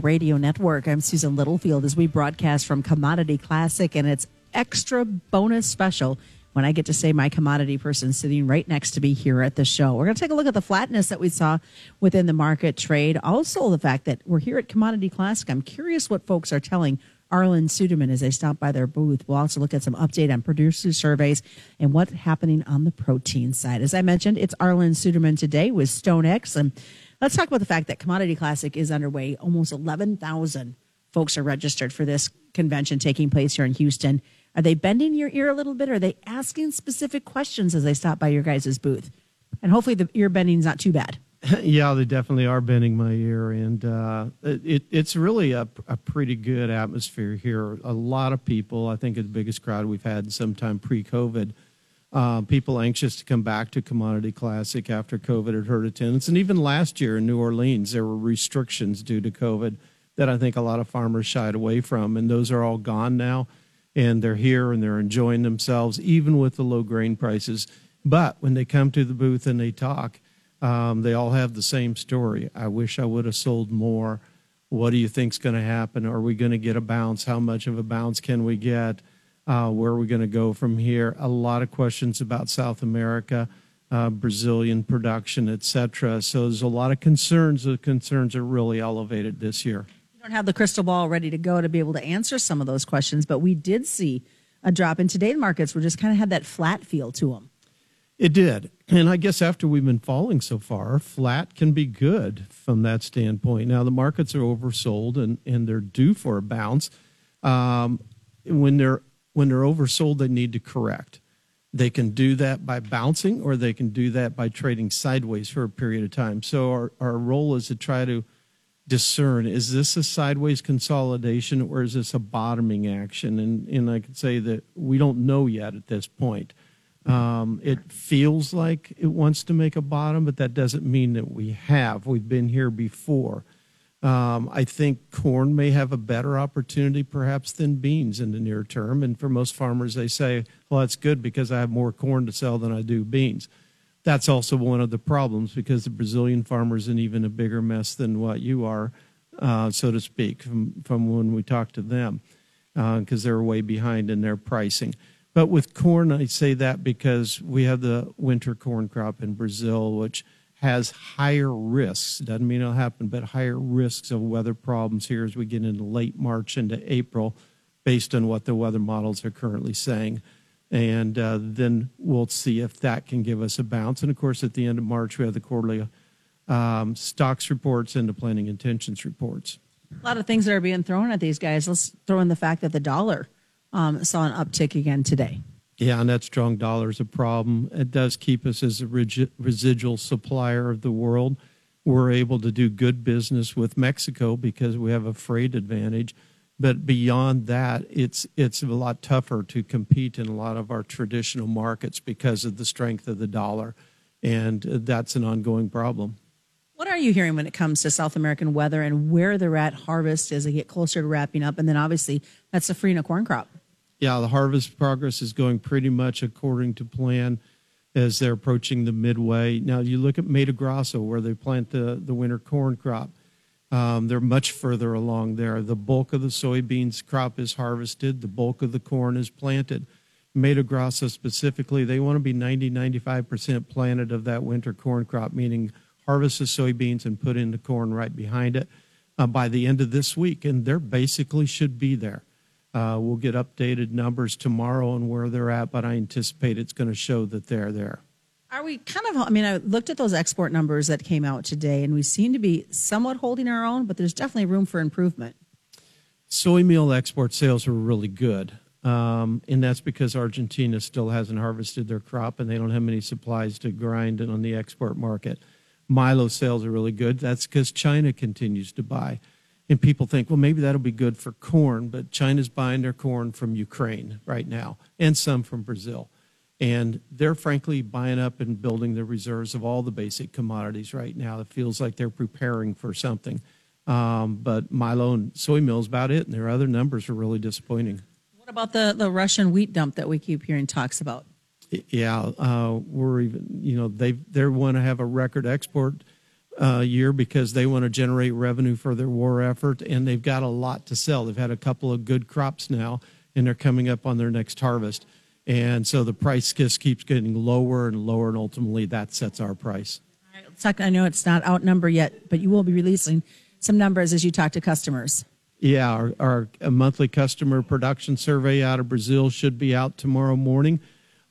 Radio Network. I'm Susan Littlefield as we broadcast from Commodity Classic, and it's extra bonus special when I get to say my commodity person sitting right next to me here at the show. We're going to take a look at the flatness that we saw within the market trade. Also, the fact that we're here at Commodity Classic. I'm curious what folks are telling Arlan Suderman as they stop by their booth. We'll also look at some update on producer surveys and what's happening on the protein side. As I mentioned, it's Arlan Suderman today with StoneX. And let's talk about the fact that Commodity Classic is underway. Almost 11,000 folks are registered for this convention taking place here in Houston. Are they bending your ear a little bit? Are they asking specific questions as they stop by your guys' booth? And hopefully the ear bending is not too bad. yeah, they definitely are bending my ear, and uh, it, it's really a, a pretty good atmosphere here. A lot of people, I think, it's the biggest crowd we've had sometime pre-COVID. Uh, people anxious to come back to Commodity Classic after COVID had hurt attendance, and even last year in New Orleans, there were restrictions due to COVID that I think a lot of farmers shied away from, and those are all gone now, and they're here and they're enjoying themselves, even with the low grain prices. But when they come to the booth and they talk um, they all have the same story. I wish I would have sold more. What do you think's going to happen? Are we going to get a bounce? How much of a bounce can we get? Uh, where are we going to go from here? A lot of questions about South America, uh, Brazilian production, etc. So there's a lot of concerns. The concerns are really elevated this year. You don't have the crystal ball ready to go to be able to answer some of those questions, but we did see a drop in today's markets. We just kind of had that flat feel to them. It did. And I guess after we've been falling so far, flat can be good from that standpoint. Now, the markets are oversold and, and they're due for a bounce. Um, when, they're, when they're oversold, they need to correct. They can do that by bouncing or they can do that by trading sideways for a period of time. So, our, our role is to try to discern is this a sideways consolidation or is this a bottoming action? And, and I can say that we don't know yet at this point. Um, it feels like it wants to make a bottom, but that doesn't mean that we have. We've been here before. Um, I think corn may have a better opportunity perhaps than beans in the near term. And for most farmers, they say, well, that's good because I have more corn to sell than I do beans. That's also one of the problems because the Brazilian farmer is in even a bigger mess than what you are, uh, so to speak, from, from when we talk to them because uh, they're way behind in their pricing. But with corn, I say that because we have the winter corn crop in Brazil, which has higher risks. Doesn't mean it'll happen, but higher risks of weather problems here as we get into late March into April, based on what the weather models are currently saying. And uh, then we'll see if that can give us a bounce. And of course, at the end of March, we have the quarterly um, stocks reports and the planning intentions reports. A lot of things that are being thrown at these guys. Let's throw in the fact that the dollar um, saw an uptick again today. Yeah, and that strong dollar is a problem. It does keep us as a residual supplier of the world. We're able to do good business with Mexico because we have a freight advantage. But beyond that, it's it's a lot tougher to compete in a lot of our traditional markets because of the strength of the dollar, and that's an ongoing problem. What are you hearing when it comes to South American weather and where they're at harvest as they get closer to wrapping up? And then obviously that's the Safrinha corn crop. Yeah, the harvest progress is going pretty much according to plan as they're approaching the midway. Now, you look at Mato Grosso, where they plant the, the winter corn crop. Um, they're much further along there. The bulk of the soybeans crop is harvested, the bulk of the corn is planted. Mato Grosso specifically, they want to be 90, 95% planted of that winter corn crop, meaning harvest the soybeans and put in the corn right behind it uh, by the end of this week. And they're basically should be there. Uh, we'll get updated numbers tomorrow on where they're at, but I anticipate it's going to show that they're there. Are we kind of, I mean, I looked at those export numbers that came out today, and we seem to be somewhat holding our own, but there's definitely room for improvement. Soy meal export sales are really good. Um, and that's because Argentina still hasn't harvested their crop and they don't have many supplies to grind on the export market. Milo sales are really good. That's because China continues to buy. And people think, well, maybe that'll be good for corn, but China's buying their corn from Ukraine right now and some from Brazil. And they're frankly buying up and building the reserves of all the basic commodities right now. It feels like they're preparing for something. Um, but Milo and soy meal is about it, and their other numbers are really disappointing. What about the, the Russian wheat dump that we keep hearing talks about? Yeah, uh, we're even, you know, they they want to have a record export uh, year because they want to generate revenue for their war effort, and they've got a lot to sell. They've had a couple of good crops now, and they're coming up on their next harvest. And so the price just keeps getting lower and lower, and ultimately that sets our price. I know it's not out number yet, but you will be releasing some numbers as you talk to customers. Yeah, our, our monthly customer production survey out of Brazil should be out tomorrow morning.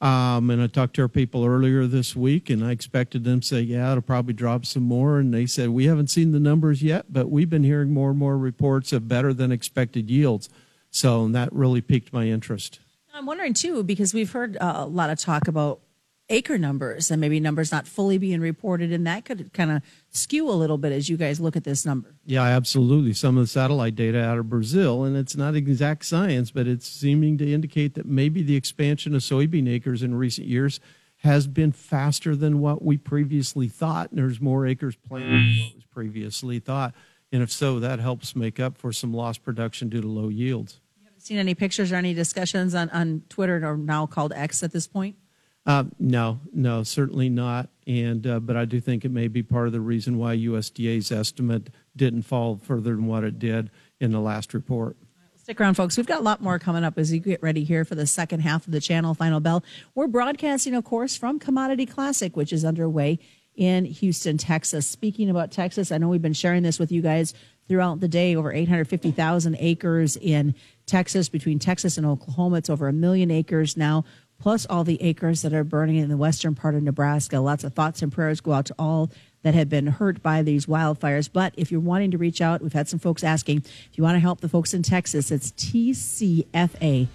Um, and I talked to our people earlier this week, and I expected them to say, "Yeah, it'll probably drop some more." And they said, "We haven't seen the numbers yet, but we've been hearing more and more reports of better than expected yields." So that really piqued my interest. I'm wondering too, because we've heard a lot of talk about acre numbers and maybe numbers not fully being reported, and that could kind of skew a little bit as you guys look at this number. Yeah, absolutely. Some of the satellite data out of Brazil, and it's not exact science, but it's seeming to indicate that maybe the expansion of soybean acres in recent years has been faster than what we previously thought. And there's more acres planted than what was previously thought. And if so, that helps make up for some lost production due to low yields. You haven't seen any pictures or any discussions on, on Twitter or now called X at this point? Uh, no, no, certainly not. And uh, but I do think it may be part of the reason why USDA's estimate didn't fall further than what it did in the last report. Stick around, folks. We've got a lot more coming up as you get ready here for the second half of the channel Final Bell. We're broadcasting, of course, from Commodity Classic, which is underway in Houston, Texas. Speaking about Texas, I know we've been sharing this with you guys throughout the day. Over 850,000 acres in Texas, between Texas and Oklahoma. It's over a million acres now plus all the acres that are burning in the western part of Nebraska. Lots of thoughts and prayers go out to all that have been hurt by these wildfires. But if you're wanting to reach out, we've had some folks asking if you want to help the folks in Texas, it's tcfa.org.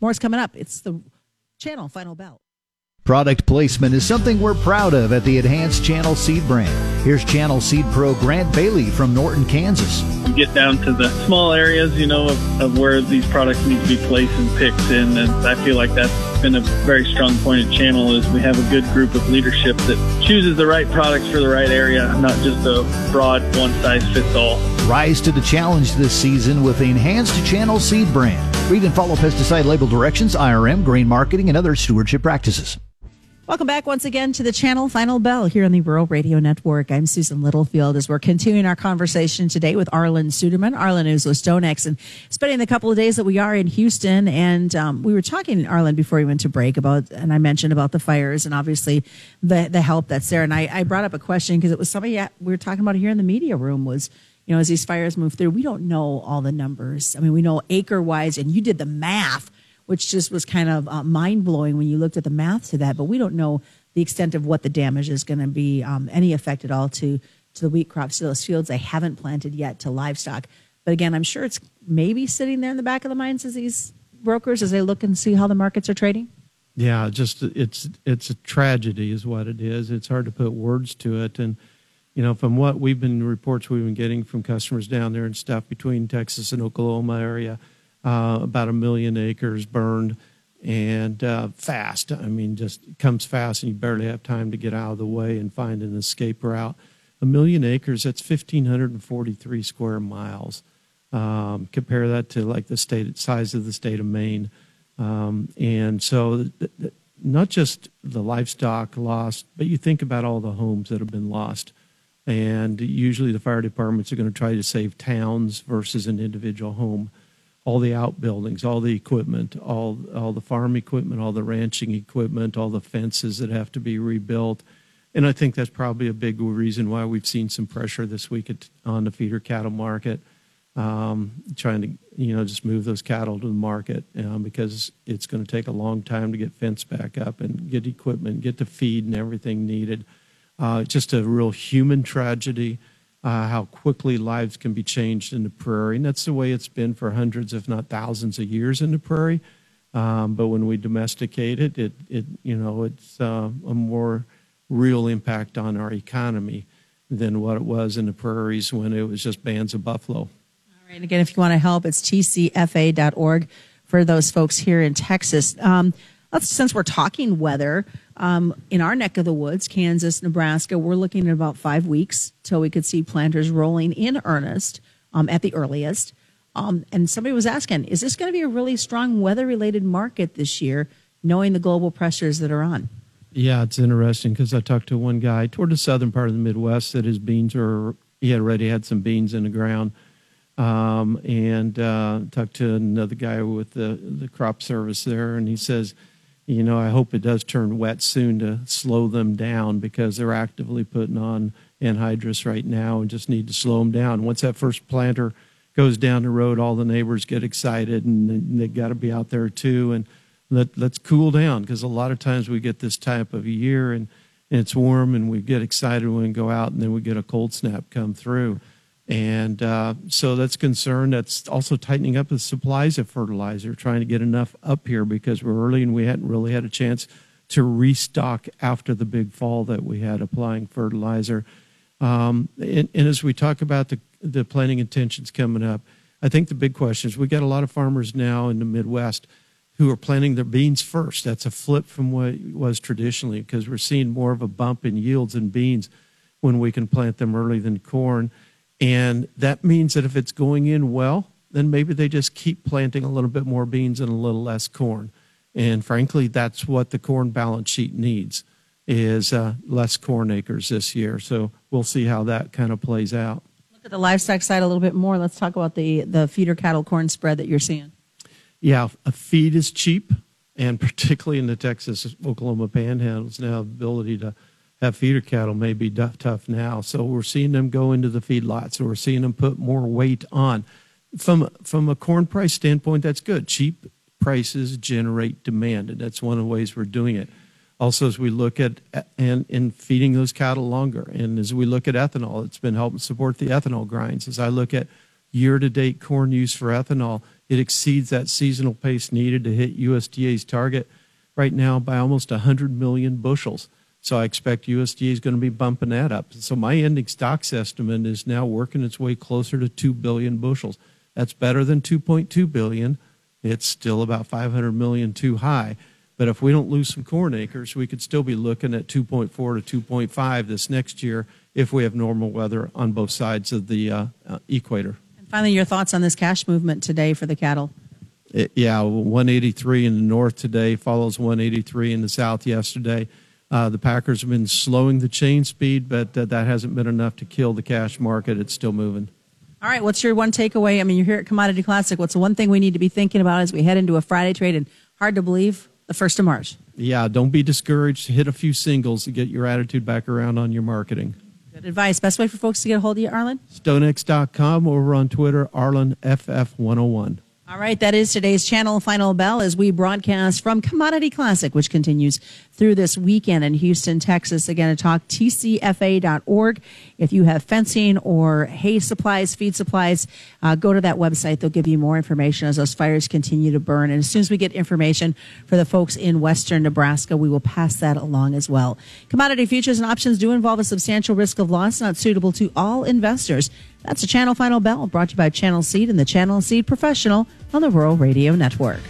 More's coming up. It's the channel Final Bell. Product placement is something we're proud of at the Enhanced Channel Seed brand. Here's Channel Seed Pro Grant Bailey from Norton, Kansas. Get down to the small areas, you know, of, of where these products need to be placed and picked in, and I feel like that's been a very strong point at Channel is we have a good group of leadership that chooses the right products for the right area, not just a broad one size fits all. Rise to the challenge this season with the Enhanced Channel Seed brand. Read and follow pesticide label directions, IRM, grain marketing, and other stewardship practices. Welcome back once again to the channel Final Bell here on the Rural Radio Network. I'm Susan Littlefield as we're continuing our conversation today with Arlan Suderman. Arlan is with StoneX and spending the couple of days that we are in Houston. And um, we were talking, Arlan, before we went to break about, and I mentioned about the fires and obviously the, the help that's there. And I, I brought up a question because it was somebody we were talking about here in the media room was, you know, as these fires move through, we don't know all the numbers. I mean, we know acre wise, and you did the math which just was kind of uh, mind blowing when you looked at the math to that. But we don't know the extent of what the damage is going to be, um, any effect at all to to the wheat crops, to those fields they haven't planted yet, to livestock. But again, I'm sure it's maybe sitting there in the back of the minds as these brokers as they look and see how the markets are trading. Yeah, just it's it's a tragedy, is what it is. It's hard to put words to it, and you know, from what we've been reports we've been getting from customers down there and stuff between Texas and Oklahoma area uh, about a million acres burned and uh, fast. I mean, just comes fast, and you barely have time to get out of the way and find an escape route. A million acres, that's 1,543 square miles. Um, compare that to like the state size of the state of Maine. Um, and so, th- th- not just the livestock lost, but you think about all the homes that have been lost. And usually, the fire departments are going to try to save towns versus an individual home all the outbuildings, all the equipment, all all the farm equipment, all the ranching equipment, all the fences that have to be rebuilt. And I think that's probably a big reason why we've seen some pressure this week at, on the feeder cattle market, um, trying to you know just move those cattle to the market um, because it's going to take a long time to get fence back up and get equipment, get the feed and everything needed. Uh, just a real human tragedy uh, how quickly lives can be changed in the prairie. And that's the way it's been for hundreds, if not thousands, of years in the prairie. Um, but when we domesticate it, it, it you know, it's uh, a more real impact on our economy than what it was in the prairies when it was just bands of buffalo. All right. Again, if you want to help, it's tcfa.org for those folks here in Texas. Um, since we're talking weather, um, in our neck of the woods, Kansas, Nebraska, we're looking at about five weeks till we could see planters rolling in earnest um, at the earliest. Um, and somebody was asking, is this going to be a really strong weather related market this year, knowing the global pressures that are on? Yeah, it's interesting because I talked to one guy toward the southern part of the Midwest that his beans are, he had already had some beans in the ground. Um, and uh, talked to another guy with the, the crop service there, and he says, you know, I hope it does turn wet soon to slow them down because they're actively putting on anhydrous right now and just need to slow them down. Once that first planter goes down the road, all the neighbors get excited and they got to be out there too. And let, let's cool down because a lot of times we get this type of year and, and it's warm and we get excited when we go out and then we get a cold snap come through. And uh, so that's concern. That's also tightening up the supplies of fertilizer, trying to get enough up here because we're early and we hadn't really had a chance to restock after the big fall that we had applying fertilizer. Um, and, and, as we talk about the, the planting intentions coming up, I think the big question is we got a lot of farmers now in the Midwest who are planting their beans first. That's a flip from what was traditionally because we're seeing more of a bump in yields in beans when we can plant them early than corn. And that means that if it's going in well, then maybe they just keep planting a little bit more beans and a little less corn. And frankly, that's what the corn balance sheet needs is uh, less corn acres this year. So we'll see how that kind of plays out. Look at the livestock side a little bit more. Let's talk about the, the feeder cattle corn spread that you're seeing. Yeah, a feed is cheap, and particularly in the Texas Oklahoma panhandles now, the ability to have feeder cattle may be tough now. So we're seeing them go into the feedlots. So we're seeing them put more weight on. From from a corn price standpoint, that's good. Cheap prices generate demand, and that's one of the ways we're doing it. Also, as we look at and in feeding those cattle longer, and as we look at ethanol, it's been helping support the ethanol grinds. As I look at year-to-date corn use for ethanol, it exceeds that seasonal pace needed to hit USDA's target right now by almost 100 million bushels. So I expect USDA is going to be bumping that up. So my ending stocks estimate is now working its way closer to 2 billion bushels. That's better than 2.2 billion. It's still about 500 million too high. But if we don't lose some corn acres, we could still be looking at 2.4 to 2.5 this next year if we have normal weather on both sides of the uh, uh, equator. And finally, your thoughts on this cash movement today for the cattle? It, yeah, 183 in the north today follows 183 in the south yesterday. Uh, the Packers have been slowing the chain speed, but uh, that hasn't been enough to kill the cash market. It's still moving. All right, what's your one takeaway? I mean, you're here at Commodity Classic. What's the one thing we need to be thinking about as we head into a Friday trade? And hard to believe, the 1st of March. Yeah, don't be discouraged. Hit a few singles to get your attitude back around on your marketing. Good advice. Best way for folks to get a hold of you, Arlan? StoneX.com over on Twitter, ArlanFF101. All right, that is today's channel final bell as we broadcast from Commodity Classic, which continues through this weekend in Houston, Texas. Again, to talk tcfa.org. If you have fencing or hay supplies, feed supplies, uh, go to that website. They'll give you more information as those fires continue to burn. And as soon as we get information for the folks in western Nebraska, we will pass that along as well. Commodity futures and options do involve a substantial risk of loss, not suitable to all investors. That's a Channel Final Bell brought to you by Channel Seed and the Channel Seed Professional on the Rural Radio Network.